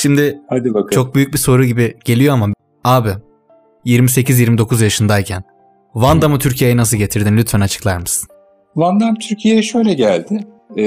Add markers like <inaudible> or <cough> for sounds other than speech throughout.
Şimdi Hadi bakalım. çok büyük bir soru gibi geliyor ama abi 28-29 yaşındayken Van Damme'ı Türkiye'ye nasıl getirdin lütfen açıklar mısın? Van Damme Türkiye'ye şöyle geldi. Ee,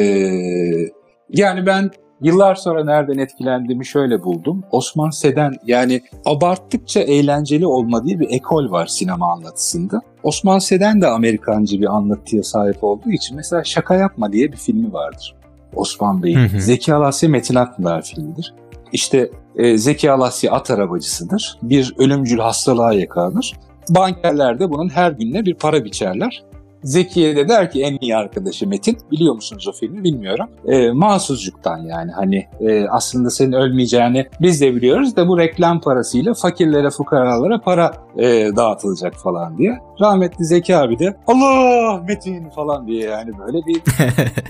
yani ben yıllar sonra nereden etkilendiğimi şöyle buldum. Osman Seden yani abarttıkça eğlenceli olma diye bir ekol var sinema anlatısında. Osman Seden de Amerikancı bir anlatıya sahip olduğu için mesela Şaka Yapma diye bir filmi vardır. Osman Bey'in. Zeki Alasya Metin Akpınar filmidir. İşte e, Zeki Alasya at arabacısıdır. Bir ölümcül hastalığa yakalanır. Bankerler de bunun her gününe bir para biçerler. Zekiye de der ki en iyi arkadaşı Metin. Biliyor musunuz o filmi bilmiyorum. E, mahsuzcuktan yani hani e, aslında senin ölmeyeceğini biz de biliyoruz da bu reklam parasıyla fakirlere fukaralara para e, dağıtılacak falan diye. Rahmetli Zeki abi de Allah Metin falan diye yani böyle bir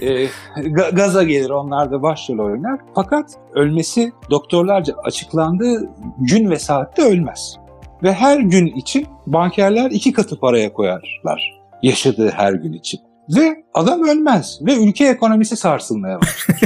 <laughs> e, ga- gaza gelir onlar da başrol oynar. Fakat ölmesi doktorlarca açıklandığı gün ve saatte ölmez. Ve her gün için bankerler iki katı paraya koyarlar yaşadığı her gün için. Ve adam ölmez ve ülke ekonomisi sarsılmaya başlar.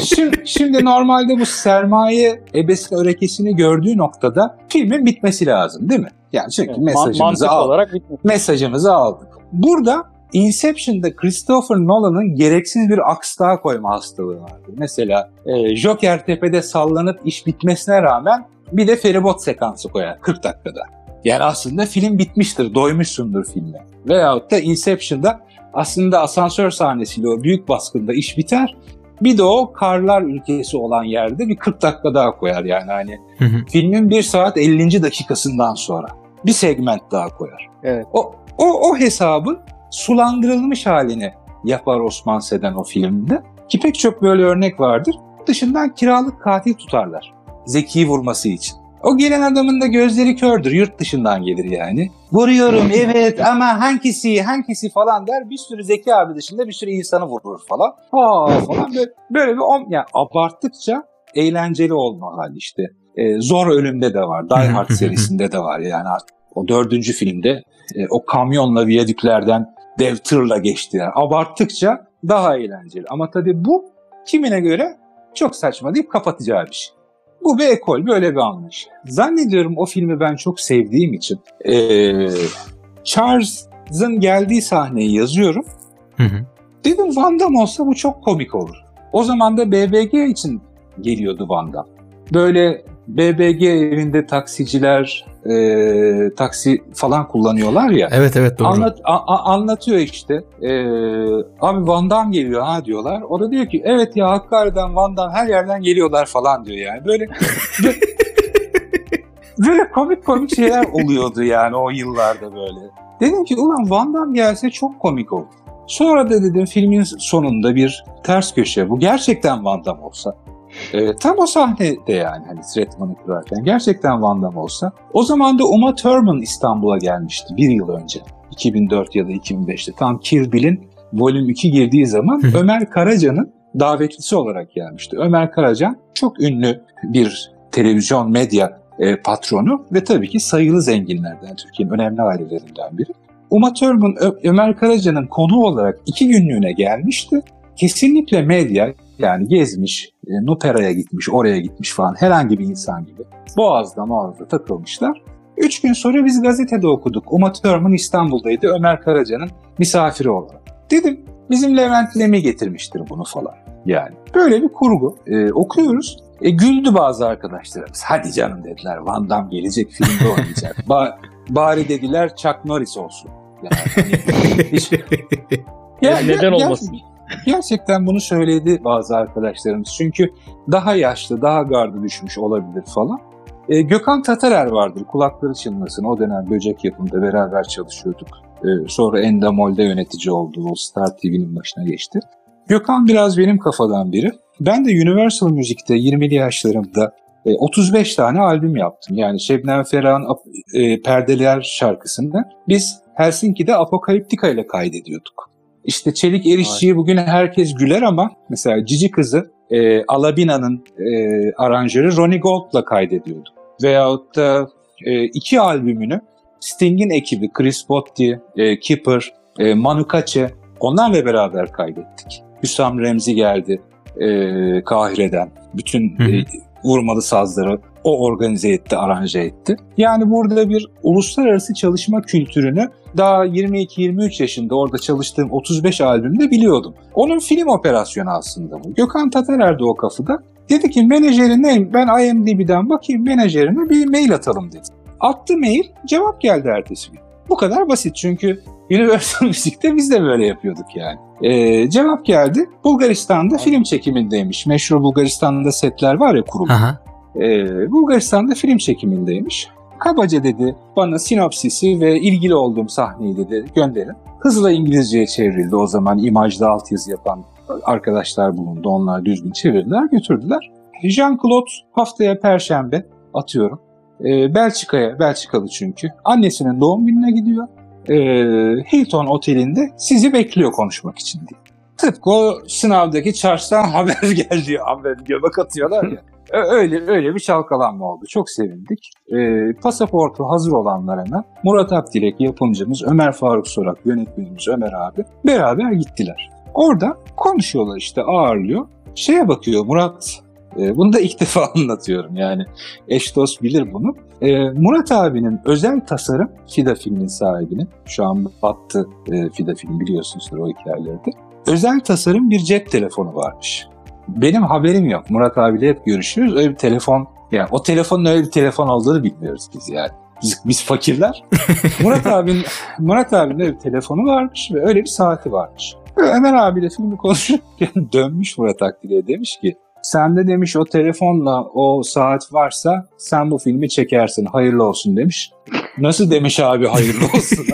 <laughs> şimdi, şimdi normalde bu sermaye ebesini örekesini gördüğü noktada filmin bitmesi lazım değil mi? Yani çünkü Evet, man- mesajımızı mantık al, olarak bitmiş. mesajımızı aldık. Burada Inception'da Christopher Nolan'ın gereksiz bir aks daha koyma hastalığı vardır. Mesela e, Joker tepede sallanıp iş bitmesine rağmen bir de feribot sekansı koyar 40 dakikada. Yani aslında film bitmiştir, doymuşsundur filme. Veyahut da Inception'da aslında asansör sahnesiyle o büyük baskında iş biter. Bir de o karlar ülkesi olan yerde bir 40 dakika daha koyar yani hani Hı hı. filmin 1 saat 50. dakikasından sonra bir segment daha koyar. Evet. O, o, o hesabı sulandırılmış halini yapar Osman Seden o filmde. Ki pek çok böyle örnek vardır. Dışından kiralık katil tutarlar. Zeki'yi vurması için. O gelen adamın da gözleri kördür. Yurt dışından gelir yani. Vuruyorum evet ama hangisi hangisi falan der. Bir sürü Zeki abi dışında bir sürü insanı vurur falan. Ha falan böyle, böyle bir on, yani abarttıkça eğlenceli olma hali işte. Ee, Zor Ölüm'de de var. Die Hard <laughs> serisinde de var yani artık. O dördüncü filmde e, o kamyonla viyadüklerden dev tırla geçtiler. Abarttıkça daha eğlenceli. Ama tabii bu kimine göre çok saçma deyip kapatacağı bir şey. Bu bir ekol, böyle bir anlayış. Zannediyorum o filmi ben çok sevdiğim için eee Charles'ın geldiği sahneyi yazıyorum. Hı hı. Dedim Van Damme olsa bu çok komik olur. O zaman da BBG için geliyordu Van Damme. Böyle BBG evinde taksiciler eee, taksi falan kullanıyorlar ya. Evet evet doğru. Anlat, a- a- anlatıyor işte. Ee, abi Van Damme geliyor ha diyorlar. O da diyor ki evet ya Hakkari'den Van Damme her yerden geliyorlar falan diyor yani. Böyle <laughs> böyle, komik komik şeyler oluyordu yani o yıllarda böyle. Dedim ki ulan Van Damme gelse çok komik olur. Sonra da dedim filmin sonunda bir ters köşe. Bu gerçekten Van Damme olsa. Ee, tam o sahnede yani hani Stratman'ı kurarken gerçekten Van Damme olsa. O zaman da Uma Thurman İstanbul'a gelmişti bir yıl önce. 2004 ya da 2005'te tam Kill Bill'in Volüm 2 girdiği zaman. Ömer Karaca'nın davetlisi olarak gelmişti. Ömer Karacan çok ünlü bir televizyon medya e, patronu ve tabii ki sayılı zenginlerden, Türkiye'nin önemli ailelerinden biri. Uma Thurman Ö- Ömer Karaca'nın konu olarak iki günlüğüne gelmişti. Kesinlikle medya yani gezmiş, e, Nupera'ya gitmiş, oraya gitmiş falan herhangi bir insan gibi. Boğaz'da Boğaz'da takılmışlar. Üç gün sonra biz gazetede okuduk. Uma Thurman İstanbul'daydı Ömer Karaca'nın misafiri olarak. Dedim bizim Levent Lemi getirmiştir bunu falan. Yani böyle bir kurgu. E, okuyoruz. E, güldü bazı arkadaşlarımız. Hadi canım dediler Van Damme gelecek filmde oynayacak. <laughs> Ba- bari dediler Chuck Norris olsun. Yani hani hiç- <laughs> Ya- Neden ya- olmasın? Gerçekten bunu söyledi bazı arkadaşlarımız. Çünkü daha yaşlı, daha gardı düşmüş olabilir falan. E, Gökhan Tatarer vardır. Kulakları çınlasın. O dönem böcek yapımında beraber çalışıyorduk. E, sonra Endemol'de yönetici oldu. O Star TV'nin başına geçti. Gökhan biraz benim kafadan biri. Ben de Universal Müzik'te 20'li yaşlarımda e, 35 tane albüm yaptım. Yani Şebnem Ferah'ın e, Perdeler şarkısını biz Helsinki'de Apokaliptika ile kaydediyorduk. İşte Çelik Erişçi'yi bugün herkes güler ama mesela Cici Kız'ı e, Alabina'nın e, aranjörü Ronnie Gold'la kaydediyorduk. Veyahut da e, iki albümünü Sting'in ekibi Chris Botti, e, Kipper, e, Manu Katché onlarla beraber kaydettik. Hüsam Remzi geldi e, Kahire'den. Bütün e, vurmalı sazları o organize etti, aranje etti. Yani burada bir uluslararası çalışma kültürünü daha 22-23 yaşında orada çalıştığım 35 albümde biliyordum. Onun film operasyonu aslında bu. Gökhan Tatarer'de o kafada. Dedi ki menajerine ben IMDB'den bakayım menajerine bir mail atalım dedi. Attı mail cevap geldi ertesi gün. Bu kadar basit çünkü Universal <laughs> Müzik'te biz de böyle yapıyorduk yani. Ee, cevap geldi. Bulgaristan'da film çekimindeymiş. Meşhur Bulgaristan'da setler var ya kurulu. Ee, Bulgaristan'da film çekimindeymiş. Kabaca dedi bana sinopsisi ve ilgili olduğum sahneyi dedi gönderin. Hızla İngilizceye çevrildi o zaman imajda altyazı yapan arkadaşlar bulundu. Onlar düzgün çevirdiler götürdüler. Jean-Claude haftaya perşembe atıyorum. Ee, Belçika'ya, Belçikalı çünkü. Annesinin doğum gününe gidiyor. Ee, Hilton Oteli'nde sizi bekliyor konuşmak için diye. Tıpkı o sınavdaki çarşıdan <laughs> haber geldi. Haber göbek atıyorlar ya. <laughs> Öyle öyle bir çalkalanma oldu. Çok sevindik. E, pasaportu hazır olanlar hemen Murat Akdilek yapımcımız, Ömer Faruk Sorak yönetmenimiz Ömer abi beraber gittiler. Orada konuşuyorlar işte ağırlıyor. Şeye bakıyor Murat e, bunu da ilk <laughs> defa anlatıyorum yani. Eş dost bilir bunu. E, Murat abinin özel tasarım Fida filmin sahibinin. Şu an battı e, Fida film biliyorsunuzdur o hikayelerde. Özel tasarım bir cep telefonu varmış. Benim haberim yok. Murat abiyle hep görüşürüz. Öyle bir telefon, yani o telefonun öyle bir telefon olduğunu bilmiyoruz biz yani. Biz, biz fakirler. <laughs> Murat abinin Murat abinin öyle bir telefonu varmış ve öyle bir saati varmış. Ömer abiyle filmi konuşurken <laughs> dönmüş Murat Akdil'e demiş ki Sende demiş o telefonla o saat varsa sen bu filmi çekersin. Hayırlı olsun demiş. Nasıl demiş abi hayırlı olsun?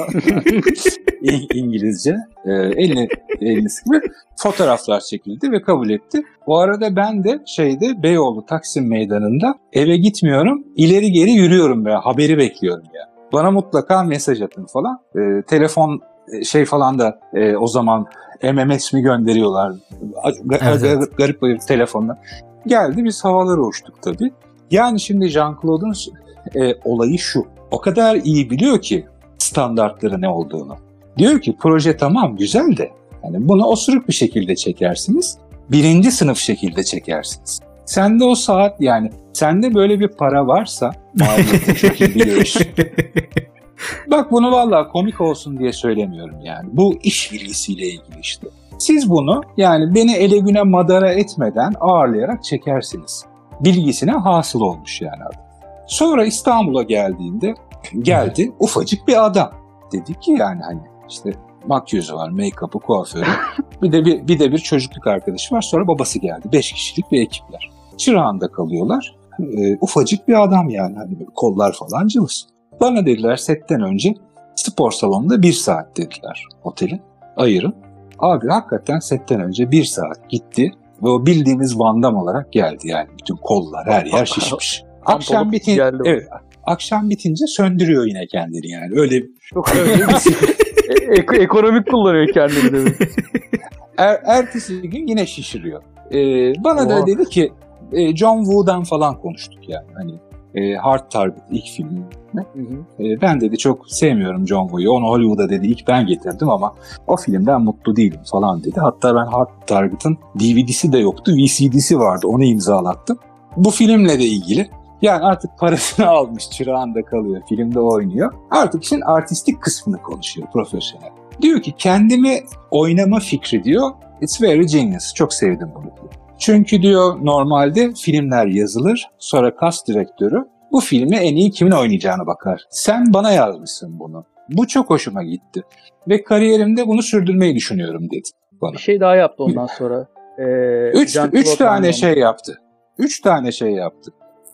<laughs> İngilizce. Ee, elini, elini sıkıp fotoğraflar çekildi ve kabul etti. Bu arada ben de şeyde Beyoğlu Taksim Meydanı'nda eve gitmiyorum. ileri geri yürüyorum veya haberi bekliyorum ya. Yani. Bana mutlaka mesaj atın falan. Ee, telefon e, şey falan da e, o zaman MMS mi gönderiyorlar? Evet, evet. Garip bir telefonla. Geldi biz havalara uçtuk tabii. Yani şimdi Jean-Claude'un e, olayı şu. O kadar iyi biliyor ki standartları ne olduğunu. Diyor ki proje tamam güzel de yani bunu osuruk bir şekilde çekersiniz. Birinci sınıf şekilde çekersiniz. Sende o saat yani sende böyle bir para varsa maliyeti çok iyi biliyor Bak bunu vallahi komik olsun diye söylemiyorum yani. Bu iş bilgisiyle ilgili işte. Siz bunu yani beni ele güne madara etmeden ağırlayarak çekersiniz. Bilgisine hasıl olmuş yani adam. Sonra İstanbul'a geldiğinde geldi ufacık bir adam. Dedi ki yani hani işte makyözü var, make-up'ı, kuaförü. <laughs> bir de bir, bir de bir çocukluk arkadaşı var. Sonra babası geldi. Beş kişilik bir ekipler. Çırağında kalıyorlar. E, ufacık bir adam yani. Hani kollar falan cılız. Bana dediler setten önce spor salonunda bir saat dediler otelin. Ayırın. Abi hakikaten setten önce bir saat gitti ve o bildiğimiz vandam olarak geldi yani. Bütün kollar her yer şişmiş. <laughs> akşam bitince evet, akşam bitince söndürüyor yine kendini yani. Öyle çok öyle bir şey. <laughs> e- ekonomik kullanıyor kendini er, ertesi gün yine şişiriyor. Ee, bana Oha. da dedi ki e, John Woo'dan falan konuştuk yani. Hani e, Hard Target ilk filmi. E, ben dedi çok sevmiyorum John Woo'yu. Onu Hollywood'a dedi ilk ben getirdim ama o filmden mutlu değilim falan dedi. Hatta ben Hard Target'ın DVD'si de yoktu. VCD'si vardı. Onu imzalattım. Bu filmle de ilgili yani artık parasını <laughs> almış çırağında kalıyor. Filmde oynuyor. Artık işin artistik kısmını konuşuyor profesyonel. Diyor ki kendimi oynama fikri diyor. It's very genius. Çok sevdim bunu diyor. Çünkü diyor normalde filmler yazılır, sonra kas direktörü bu filmi en iyi kimin oynayacağına bakar. Sen bana yazmışsın bunu. Bu çok hoşuma gitti. Ve kariyerimde bunu sürdürmeyi düşünüyorum dedi bana. Bir şey daha yaptı ondan sonra. <laughs> Ee, üç, üç tane şey yaptı. Üç tane şey yaptı.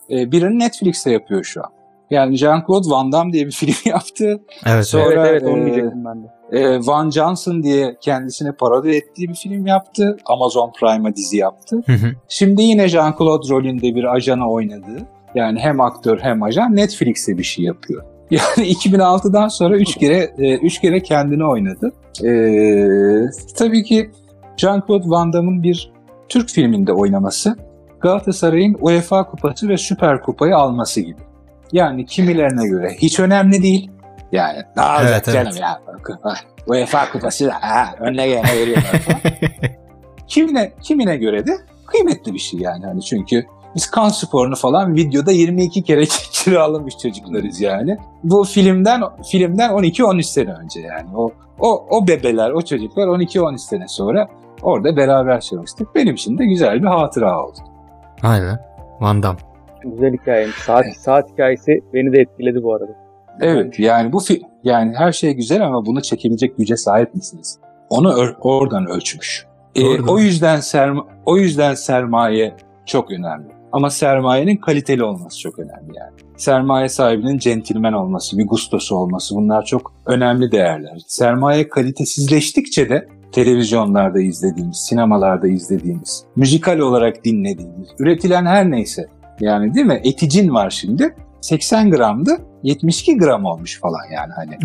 Ee, birini Netflix'te yapıyor şu an. Yani Jean-Claude Van Damme diye bir film <laughs> yaptı. Evet, Sonra, evet, evet onu diyecektim ben de. E, Van Johnson diye kendisini parodi ettiği bir film yaptı. Amazon Prime'a dizi yaptı. Hı hı. Şimdi yine Jean-Claude rolünde bir ajana oynadı. Yani hem aktör hem ajan Netflix'e bir şey yapıyor. <laughs> Yani 2006'dan sonra 3 kere e, üç kere kendini oynadı. Ee, tabii ki Jean-Claude Van Damme'ın bir Türk filminde oynaması Galatasaray'ın UEFA Kupası ve Süper Kupayı alması gibi. Yani kimilerine göre hiç önemli değil. Yani daha evet, canım evet. ya. UEFA kupası da ha, önüne gelene veriyorlar falan. <laughs> kimine, kimine göre de kıymetli bir şey yani. Hani çünkü Biz kan sporunu falan videoda 22 kere <laughs> kiralamış çocuklarız yani. Bu filmden filmden 12-13 sene önce yani. O o o bebeler, o çocuklar 12-13 sene sonra orada beraber çalıştık. Benim için de güzel bir hatıra oldu. Be. Van Damme. Güzel hikayeymiş. Saat, saat hikayesi beni de etkiledi bu arada. Evet yani bu yani her şey güzel ama bunu çekebilecek güce sahip misiniz? Onu oradan ölçmüş. Ee, o yüzden serma o yüzden sermaye çok önemli. Ama sermayenin kaliteli olması çok önemli yani. Sermaye sahibinin centilmen olması, bir gustosu olması bunlar çok önemli değerler. Sermaye kalitesizleştikçe de televizyonlarda izlediğimiz, sinemalarda izlediğimiz, müzikal olarak dinlediğimiz, üretilen her neyse yani değil mi? Eticin var şimdi. 80 gramdı. 72 gram olmuş falan yani hani.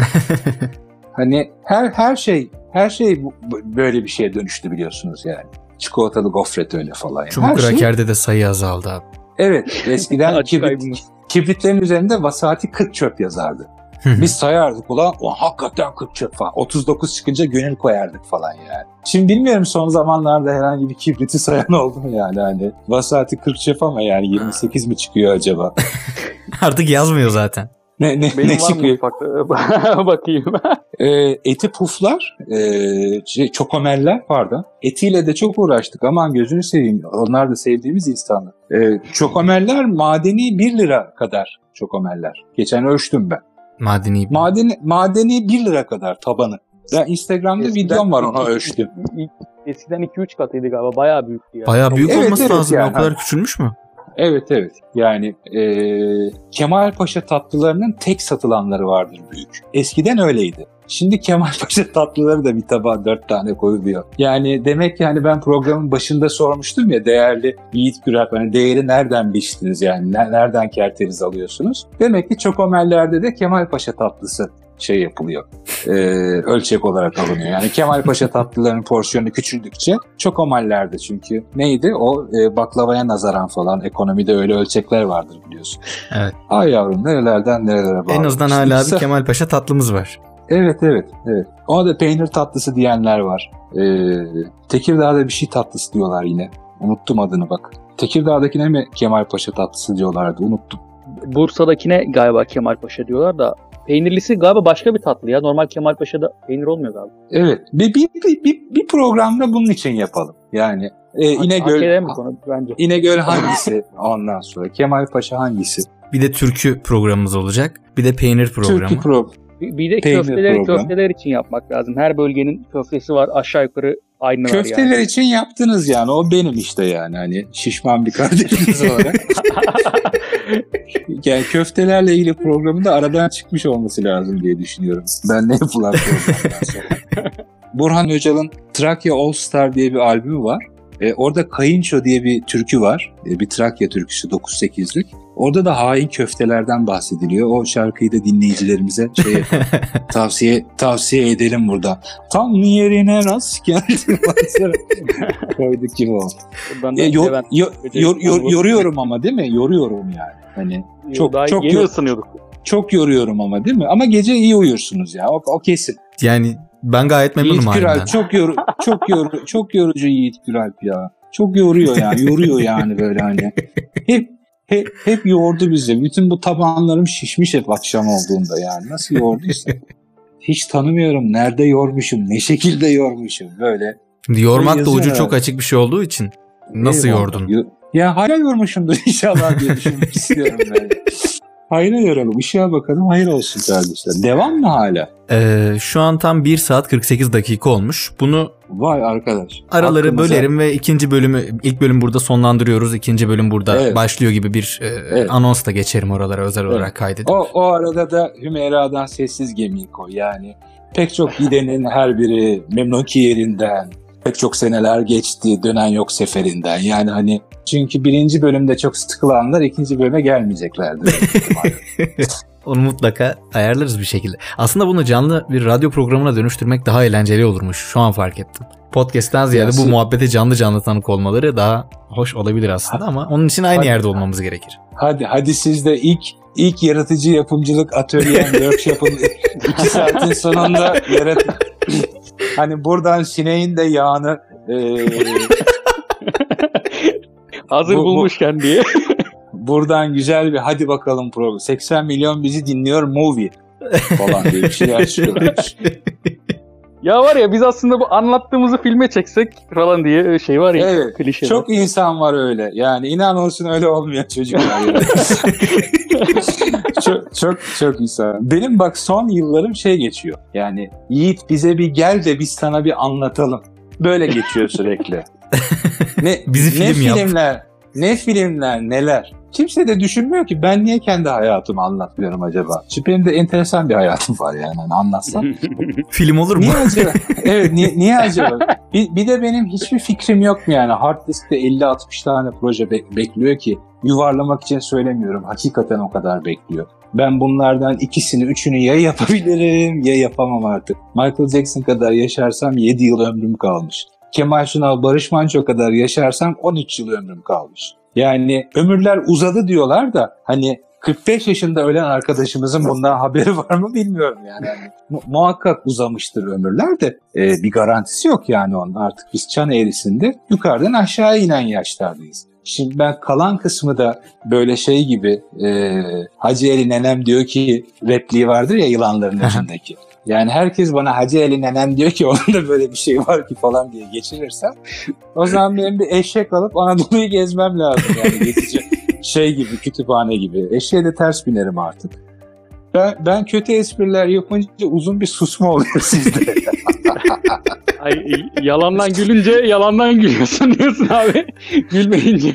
<laughs> hani her her şey her şey bu- böyle bir şeye dönüştü biliyorsunuz yani. Çikolatalı gofret öyle falan. Yani. Çubuk Her şey- de sayı azaldı abi. Evet eskiden <laughs> kibrit, kibritlerin üzerinde vasati 40 çöp yazardı. Biz sayardık ulan o hakikaten 40 çöp falan. 39 çıkınca gönül koyardık falan yani. Şimdi bilmiyorum son zamanlarda herhangi bir kibriti <laughs> sayan oldu mu yani hani. Vasati 40 çöp ama yani 28 mi çıkıyor acaba? <laughs> Artık yazmıyor zaten. Ne, ne, Benim ne çıkıyor? <laughs> Bakayım. Ee, eti puflar, e, şey, çokomeller pardon. Etiyle de çok uğraştık. Aman gözünü seveyim. Onlar da sevdiğimiz insanlar. Ee, çokomeller madeni 1 lira kadar çokomeller. Geçen ölçtüm ben. Madeni. Madeni, madeni 1 lira kadar tabanı. Ben Instagram'da videom var ona ölçtüm. Eskiden 2-3 katıydı galiba. Bayağı büyüktü ya. Bayağı büyük Evet, olması evet lazım. ya. yani. O kadar küçülmüş mü? Evet evet. Yani e, Kemal Paşa tatlılarının tek satılanları vardır büyük. Eskiden öyleydi. Şimdi Kemal <laughs> Paşa tatlıları da bir tabağa dört tane koyuluyor. Yani demek ki hani ben programın başında sormuştum ya değerli Yiğit Gürak hani değeri nereden biçtiniz yani Ne- nereden kerteriz alıyorsunuz? Demek ki çokomellerde de Kemal Paşa tatlısı şey yapılıyor. E, ölçek olarak alınıyor. Yani Kemal Paşa tatlılarının porsiyonu küçüldükçe çokomallerde çünkü neydi o e, baklavaya nazaran falan ekonomide öyle ölçekler vardır biliyorsun. Evet. Ay yavrum nerelerden nerelere bağlı. En azından İşte hala bir Kemal Paşa tatlımız var. Evet evet evet. Ona da peynir tatlısı diyenler var. Ee, Tekirdağ'da bir şey tatlısı diyorlar yine. Unuttum adını bak. Tekirdağ'dakine mi Kemal Paşa tatlısı diyorlardı unuttum. Bursa'dakine galiba Kemal Paşa diyorlar da peynirlisi galiba başka bir tatlı ya. Normal Kemal Paşa'da peynir olmuyor galiba. Evet bir, bir, bir, bir, bir programda bunun için yapalım. Yani e, İnegöl, konu bence. İnegöl hangisi ondan sonra? Kemal Paşa hangisi? Bir de türkü programımız olacak. Bir de peynir programı. Türkü pro Bir, bir de Peynir köfteleri program. köfteler için yapmak lazım. Her bölgenin köftesi var. Aşağı yukarı aynı var Köfteler yani. için yaptınız yani. O benim işte yani. Hani şişman bir kardeşiniz olarak. <laughs> yani köftelerle ilgili programın da aradan çıkmış olması lazım diye düşünüyorum. Ben ne yapılan. Burhan Öcal'ın Trakya All Star diye bir albümü var. E, orada Kayınço diye bir türkü var. E, bir Trakya türküsü 9-8'lik. Orada da hain köftelerden bahsediliyor. O şarkıyı da dinleyicilerimize şey <laughs> tavsiye tavsiye edelim burada. Tam yerine rast geldi. <laughs> Koyduk gibi o. Buradan da E, yor- yor- yor- yor- yoruyorum ama değil mi? Yoruyorum yani. Hani çok- Daha çok yeni yor- ısınıyorduk. çok yoruyorum ama değil mi? Ama gece iyi uyursunuz ya. O, o kesin. Yani ben gayet memnunum Yiğit Güral halimden. çok yoru çok yoru çok yorucu Yiğit Güral ya. Çok yoruyor yani. Yoruyor yani böyle hani. <laughs> Hep hep, hep yordu bizi. Bütün bu tabanlarım şişmiş hep akşam olduğunda yani. Nasıl yorduysa. Hiç tanımıyorum. Nerede yormuşum? Ne şekilde yormuşum? Böyle. Yormak da ucu çok açık bir şey olduğu için. Nasıl Eyvallah. yordun? Yo- Ya hala yormuşumdur <laughs> inşallah diye düşünmek istiyorum böyle. Hayra yoralım. Işığa bakalım. Hayır olsun kardeşler. Devam mı hala? Ee, şu an tam 1 saat 48 dakika olmuş. Bunu Vay arkadaş. araları Hakkımıza- bölerim ve ikinci bölümü ilk bölüm burada sonlandırıyoruz. ikinci bölüm burada Evet. başlıyor gibi bir e, Evet. anons da geçerim oralara özel olarak kaydedip. O, o arada da Hümeyra'dan sessiz gemiyi koy. Yani pek çok gidenin her biri memnun ki yerinden. Pek çok seneler geçti. Dönen yok seferinden. Yani hani çünkü birinci bölümde çok sıkılanlar ikinci bölüme gelmeyeceklerdi. <laughs> Onu mutlaka ayarlarız bir şekilde. Aslında bunu canlı bir radyo programına dönüştürmek daha eğlenceli olurmuş. Şu an fark ettim. Podcast'ten ziyade bu Nasıl? muhabbete canlı canlı tanık olmaları daha hoş olabilir aslında ama onun için aynı Hadi. yerde olmamız gerekir. hadi hadi siz de ilk ilk yaratıcı yapımcılık atölyen workshop'ın <laughs> iki saatin sonunda yarat hani buradan sineğin de yağını e, <laughs> Hazır Bu- bu- bulmuşken diye. <laughs> Buradan güzel bir hadi bakalım program. 80 milyon bizi dinliyor movie falan diye bir şeyler çıkıyorlar. <laughs> ya var ya biz aslında bu anlattığımızı filme çeksek falan diye şey var ya Evet, klişe. Çok insan var öyle. Yani inan olsun öyle olmuyor çocuklar. yani. <laughs> çok çok çok insan. Benim bak son yıllarım şey geçiyor. Yani Yiğit bize bir gel de biz sana bir anlatalım. Böyle geçiyor sürekli. <laughs> ne Bizi ne film yap. filmler, ne filmler, neler. Kimse de düşünmüyor ki ben niye kendi hayatımı anlatmıyorum acaba? Çünkü benim de enteresan bir hayatım var yani hani anlatsam. <laughs> Film olur mu? Niye acaba? evet niye, niye acaba? Bir, bir de benim hiçbir fikrim yok mu yani? Hard diskte 50-60 tane proje bek- bekliyor ki yuvarlamak için söylemiyorum. Hakikaten o kadar bekliyor. Ben bunlardan ikisini, üçünü ya yapabilirim ya yapamam artık. Michael Jackson kadar yaşarsam 7 yıl ömrüm kalmış. Kemal Sunal, Barış Manço kadar yaşarsam 13 yıl ömrüm kalmış. Yani ömürler uzadı diyorlar da hani 45 yaşında ölen arkadaşımızın bundan <laughs> haberi var mı bilmiyorum yani. Hani mu- muhakkak uzamıştır ömürler de e, bir garantisi yok yani onun. Artık biz çan eğrisinde yukarıdan aşağı inen yaşlardayız. Şimdi ben kalan kısmı da böyle şey gibi e, Hacı Ali Nenem diyor ki repliği vardır ya yılanların içindeki. Yani herkes bana Hacı Ali Nenem diyor ki <laughs> onun da böyle bir şey var ki falan diye geçirirsem o zaman benim bir eşek alıp Anadolu'yu gezmem lazım yani geçici <laughs> şey gibi kütüphane gibi. Eşeğe de ters binerim artık. Ben, ben kötü espriler yapınca uzun bir susma oluyor sizde. <laughs> Ay, yalandan gülünce yalandan gülüyorsun diyorsun abi. Gülmeyince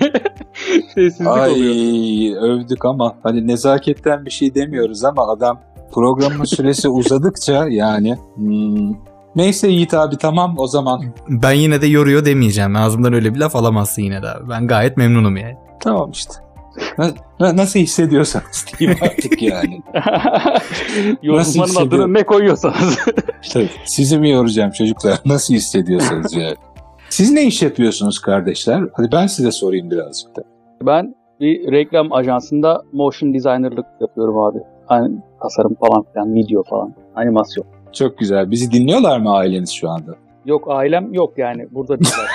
sessizlik Ay oluyor. övdük ama hani nezaketten bir şey demiyoruz ama adam programın süresi uzadıkça yani hmm, neyse Yiğit abi tamam o zaman Ben yine de yoruyor demeyeceğim. Ağzımdan öyle bir laf alamazsın yine de abi. Ben gayet memnunum yani. tamam işte. Na- na- nasıl hissediyorsanız <laughs> diyeyim artık yani. <laughs> Yorumların adını ne koyuyorsanız. <laughs> Tabii. Sizi mi yoracağım çocuklar? Nasıl hissediyorsanız yani. Siz ne iş yapıyorsunuz kardeşler? Hadi ben size sorayım birazcık da. ben bir reklam ajansında motion designerlık yapıyorum abi. Hani tasarım falan filan, video falan, animasyon. Çok güzel. Bizi dinliyorlar mı aileniz şu anda? Yok ailem yok yani burada değiller.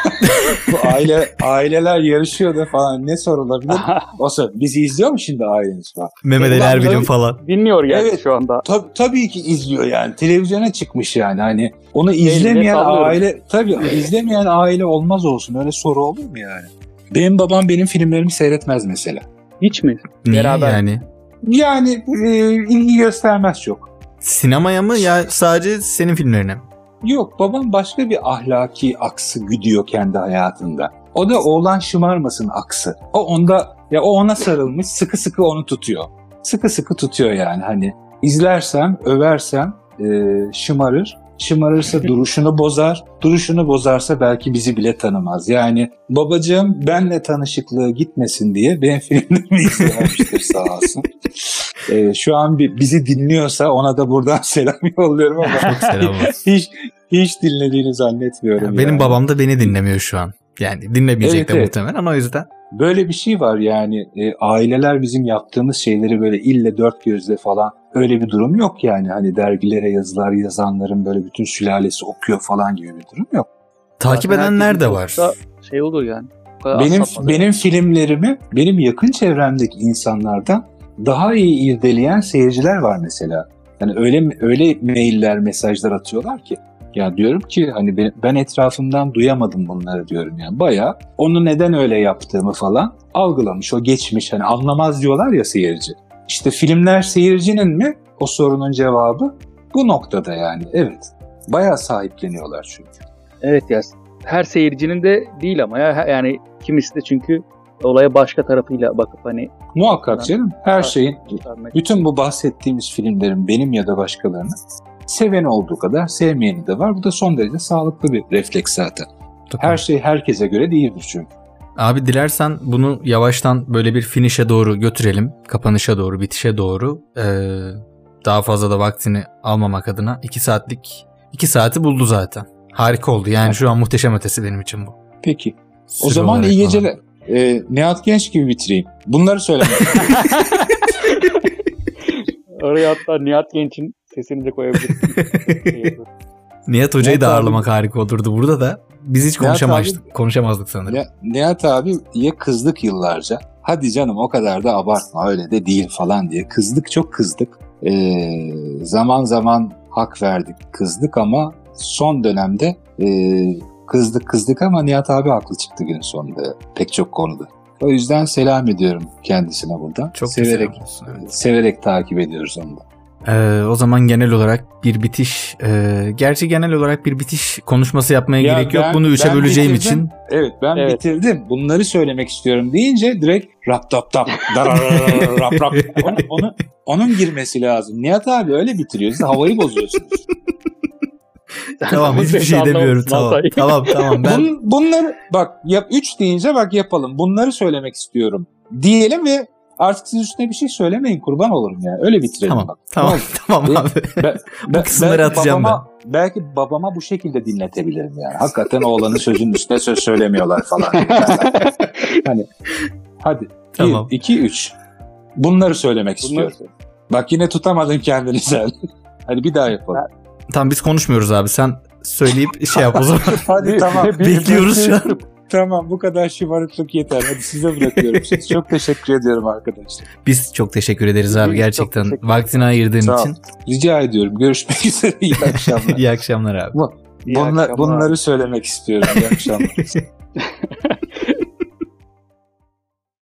<laughs> Bu aile aileler yarışıyor da falan ne sorulabilir? <laughs> O sor. Bizi izliyor mu şimdi aileniz falan? Mehmet Ali Erbil'in falan. Dinliyor yani Evet. şu anda. Tab- tabii ki izliyor yani. Televizyona çıkmış yani. Hani onu izlemeyen aile tabii izlemeyen aile olmaz olsun. Öyle soru olur mu yani? Benim babam benim filmlerimi seyretmez mesela. Hiç mi? Niye Beraber. yani? Yani e, ilgi göstermez çok. Sinemaya mı ya sadece senin filmlerine mi? Yok babam başka bir ahlaki aksı güdüyor kendi hayatında. O da oğlan şımarmasın aksı. O onda ya o ona sarılmış sıkı sıkı onu tutuyor. Sıkı sıkı tutuyor yani hani izlersem översem e, şımarır. Şımarırsa <laughs> duruşunu bozar. Duruşunu bozarsa belki bizi bile tanımaz. Yani babacığım benle tanışıklığı gitmesin diye benim filmlerimi izlememiştir sağ olsun. <laughs> E, şu an bir, bizi dinliyorsa ona da buradan <laughs> selam yolluyorum ama Çok selam hiç hiç dinlediğini zannetmiyorum. Benim yani. babam da beni dinlemiyor şu an. Yani dinlemeyecek Evet, de evet. muhtemelen o yüzden. Böyle bir şey var yani e, aileler bizim yaptığımız şeyleri böyle ille dört gözle falan öyle bir durum yok yani. Hani dergilere yazılar yazanların böyle bütün sülalesi okuyor falan gibi bir durum yok. Takip Zaten edenler de var. Şey olur yani. Benim benim filmlerimi benim yakın çevremdeki insanlardan daha iyi irdeleyen seyirciler var mesela. Yani öyle öyle mailler, mesajlar atıyorlar ki ya diyorum ki hani ben, etrafımdan duyamadım bunları diyorum yani. Bayağı onu neden öyle yaptığımı falan algılamış, o geçmiş hani anlamaz diyorlar ya seyirci. İşte filmler seyircinin mi? O sorunun cevabı bu noktada yani. Evet. Bayağı sahipleniyorlar çünkü. Evet ya. Her seyircinin de değil ama ya yani kimisi de çünkü olaya başka tarafıyla bakıp hani Muhakkak canım. Her şeyin. Bütün bu bahsettiğimiz filmlerin benim ya da başkalarının seveni olduğu kadar sevmeyeni de var. Bu da son derece sağlıklı bir refleks zaten. Her şey herkese göre değildir çünkü. Abi dilersen bunu yavaştan böyle bir finish'e doğru götürelim. Kapanışa doğru, bitişe doğru. Ee, daha fazla da vaktini almamak adına 2 saatlik 2 saati buldu zaten. Harika oldu. Yani şu an muhteşem ötesi benim için bu. Peki. O Süre zaman olarak iyi geceler. Ee, Nihat Genç gibi bitireyim. Bunları söylemek. <laughs> <laughs> Oraya hatta Nihat Genç'in sesini de koyabilirsin. <laughs> Nihat Hoca'yı da abi- ağırlamak harika olurdu burada da. Biz hiç konuşamazdık, konuşamazdık sanırım. Ne, Nihat abiye kızdık yıllarca. Hadi canım o kadar da abartma öyle de değil falan diye. Kızdık çok kızdık. Ee, zaman zaman hak verdik kızdık ama son dönemde e, kızdık kızdık ama Nihat abi haklı çıktı gün sonunda pek çok konuda. O yüzden selam ediyorum kendisine buradan. Çok severek olsun, evet. severek takip ediyoruz onu da. Ee, o zaman genel olarak bir bitiş, e, gerçi genel olarak bir bitiş konuşması yapmaya Ya gerek yok. ben- Bunu üçe böleceğim bitirdim. için. Evet ben Evet. bitirdim. Bunları söylemek istiyorum deyince direkt rap tap tap rap rap onu, onu- onun girmesi lazım. Nihat abi öyle bitiriyor. Siz havayı bozuyorsunuz. Tamam hiçbir şey demiyorum. Tamam tamam tamam ben Bun, bunları bak yap 3 deyince bak yapalım. Bunları söylemek istiyorum. Diyelim ve artık siz üstüne bir şey söylemeyin kurban olurum ya. Öyle bitirelim tamam bak. tamam Tamam. <laughs> tamam abi. Ben- Bu kısımları belki atacağım babama, Belki babama bu şekilde dinletebilirim yani. Hakikaten oğlanın sözünün üstüne söz söylemiyorlar falan. <laughs> hani hadi. Tamam. 1, 2, 3. Bunları söylemek Bunlar istiyorum. Bak yine tutamadın kendini sen. Hadi bir daha yapalım. Tamam biz konuşmuyoruz abi. Sen söyleyip şey yap o zaman. Hadi tamam. <laughs> Bekliyoruz şu an. Tamam bu kadar şımarıklık yeter. Hadi size bırakıyorum. Siz çok teşekkür ediyorum arkadaşlar. Biz çok teşekkür ederiz abi gerçekten. Vaktini ayırdığın Sağ ol. için. Rica ediyorum. Görüşmek üzere. İyi akşamlar. <laughs> İyi akşamlar abi. İyi Bunlar, akşamlar. bunları söylemek istiyorum. İyi akşamlar. <laughs>